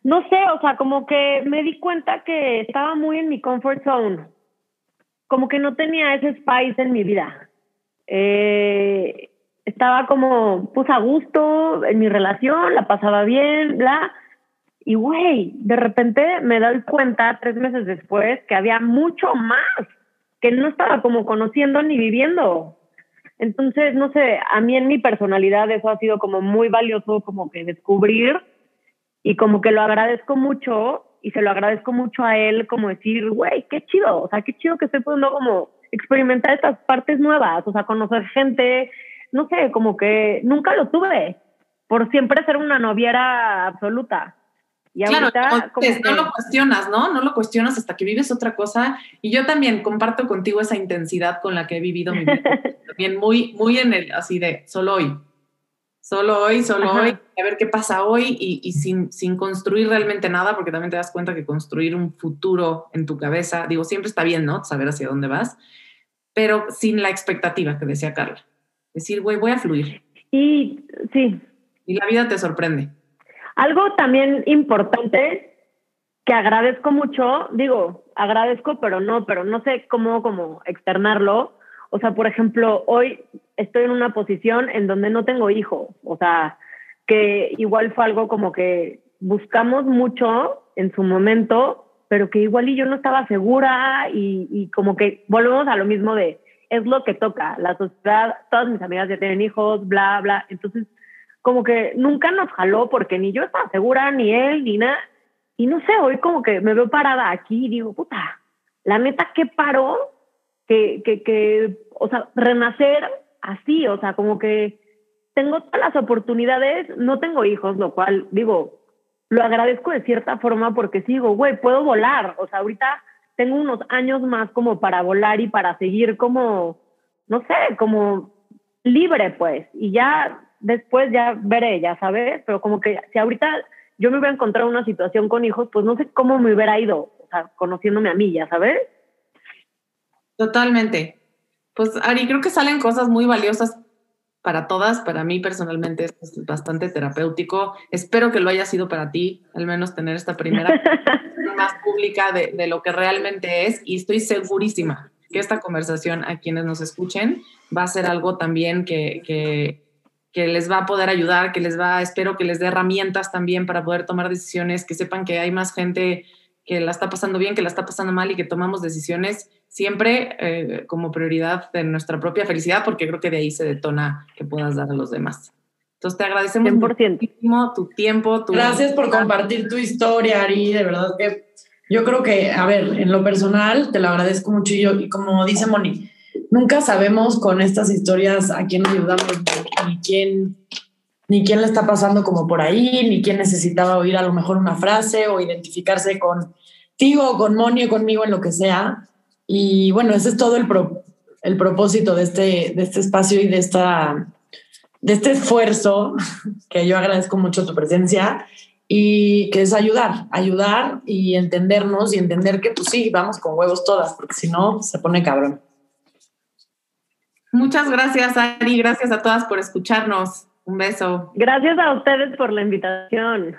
No sé, o sea, como que me di cuenta que estaba muy en mi comfort zone. Como que no tenía ese spice en mi vida. Eh, estaba como, pues a gusto en mi relación, la pasaba bien, bla. Y güey, de repente me doy cuenta tres meses después que había mucho más que no estaba como conociendo ni viviendo. Entonces, no sé, a mí en mi personalidad eso ha sido como muy valioso como que descubrir y como que lo agradezco mucho y se lo agradezco mucho a él como decir, güey, qué chido, o sea, qué chido que estoy pudiendo como experimentar estas partes nuevas, o sea, conocer gente, no sé, como que nunca lo tuve, por siempre ser una noviera absoluta. Y claro, no lo cuestionas, ¿no? No lo cuestionas hasta que vives otra cosa. Y yo también comparto contigo esa intensidad con la que he vivido mi vida. también muy, muy en el, así de, solo hoy. Solo hoy, solo hoy, a ver qué pasa hoy y, y, sin, sin construir realmente nada, porque también te das cuenta que construir un futuro en tu cabeza, digo, siempre está bien, ¿no? Saber hacia dónde vas, pero sin la expectativa que decía Carla. Decir, güey, voy a fluir. Y sí. Y la vida te sorprende. Algo también importante que agradezco mucho, digo, agradezco, pero no, pero no sé cómo como externarlo. O sea, por ejemplo, hoy estoy en una posición en donde no tengo hijos. O sea, que igual fue algo como que buscamos mucho en su momento, pero que igual y yo no estaba segura y, y como que volvemos a lo mismo de, es lo que toca, la sociedad, todas mis amigas ya tienen hijos, bla, bla. Entonces, como que nunca nos jaló porque ni yo estaba segura, ni él, ni nada. Y no sé, hoy como que me veo parada aquí y digo, puta, la neta, ¿qué paró? Que, que, que, o sea, renacer así, o sea, como que tengo todas las oportunidades, no tengo hijos, lo cual, digo, lo agradezco de cierta forma porque sigo, güey, puedo volar, o sea, ahorita tengo unos años más como para volar y para seguir como, no sé, como libre, pues, y ya después ya veré, ya sabes, pero como que si ahorita yo me hubiera encontrado una situación con hijos, pues no sé cómo me hubiera ido, o sea, conociéndome a mí, ya sabes. Totalmente. Pues Ari, creo que salen cosas muy valiosas para todas. Para mí personalmente es bastante terapéutico. Espero que lo haya sido para ti, al menos tener esta primera más pública de, de lo que realmente es. Y estoy segurísima que esta conversación a quienes nos escuchen va a ser algo también que, que que les va a poder ayudar, que les va, espero que les dé herramientas también para poder tomar decisiones, que sepan que hay más gente que la está pasando bien, que la está pasando mal y que tomamos decisiones siempre eh, como prioridad de nuestra propia felicidad, porque creo que de ahí se detona que puedas dar a los demás. Entonces te agradecemos muchísimo tu tiempo. Tu Gracias por compartir tu historia, Ari, de verdad que yo creo que, a ver, en lo personal te lo agradezco mucho y, yo, y como dice Moni, nunca sabemos con estas historias a quién ayudamos, ni quién, ni quién le está pasando como por ahí, ni quién necesitaba oír a lo mejor una frase o identificarse contigo, con Moni o conmigo en lo que sea. Y bueno, ese es todo el, el propósito de este, de este espacio y de, esta, de este esfuerzo, que yo agradezco mucho tu presencia y que es ayudar, ayudar y entendernos y entender que pues sí, vamos con huevos todas, porque si no, se pone cabrón. Muchas gracias, Ari. Gracias a todas por escucharnos. Un beso. Gracias a ustedes por la invitación.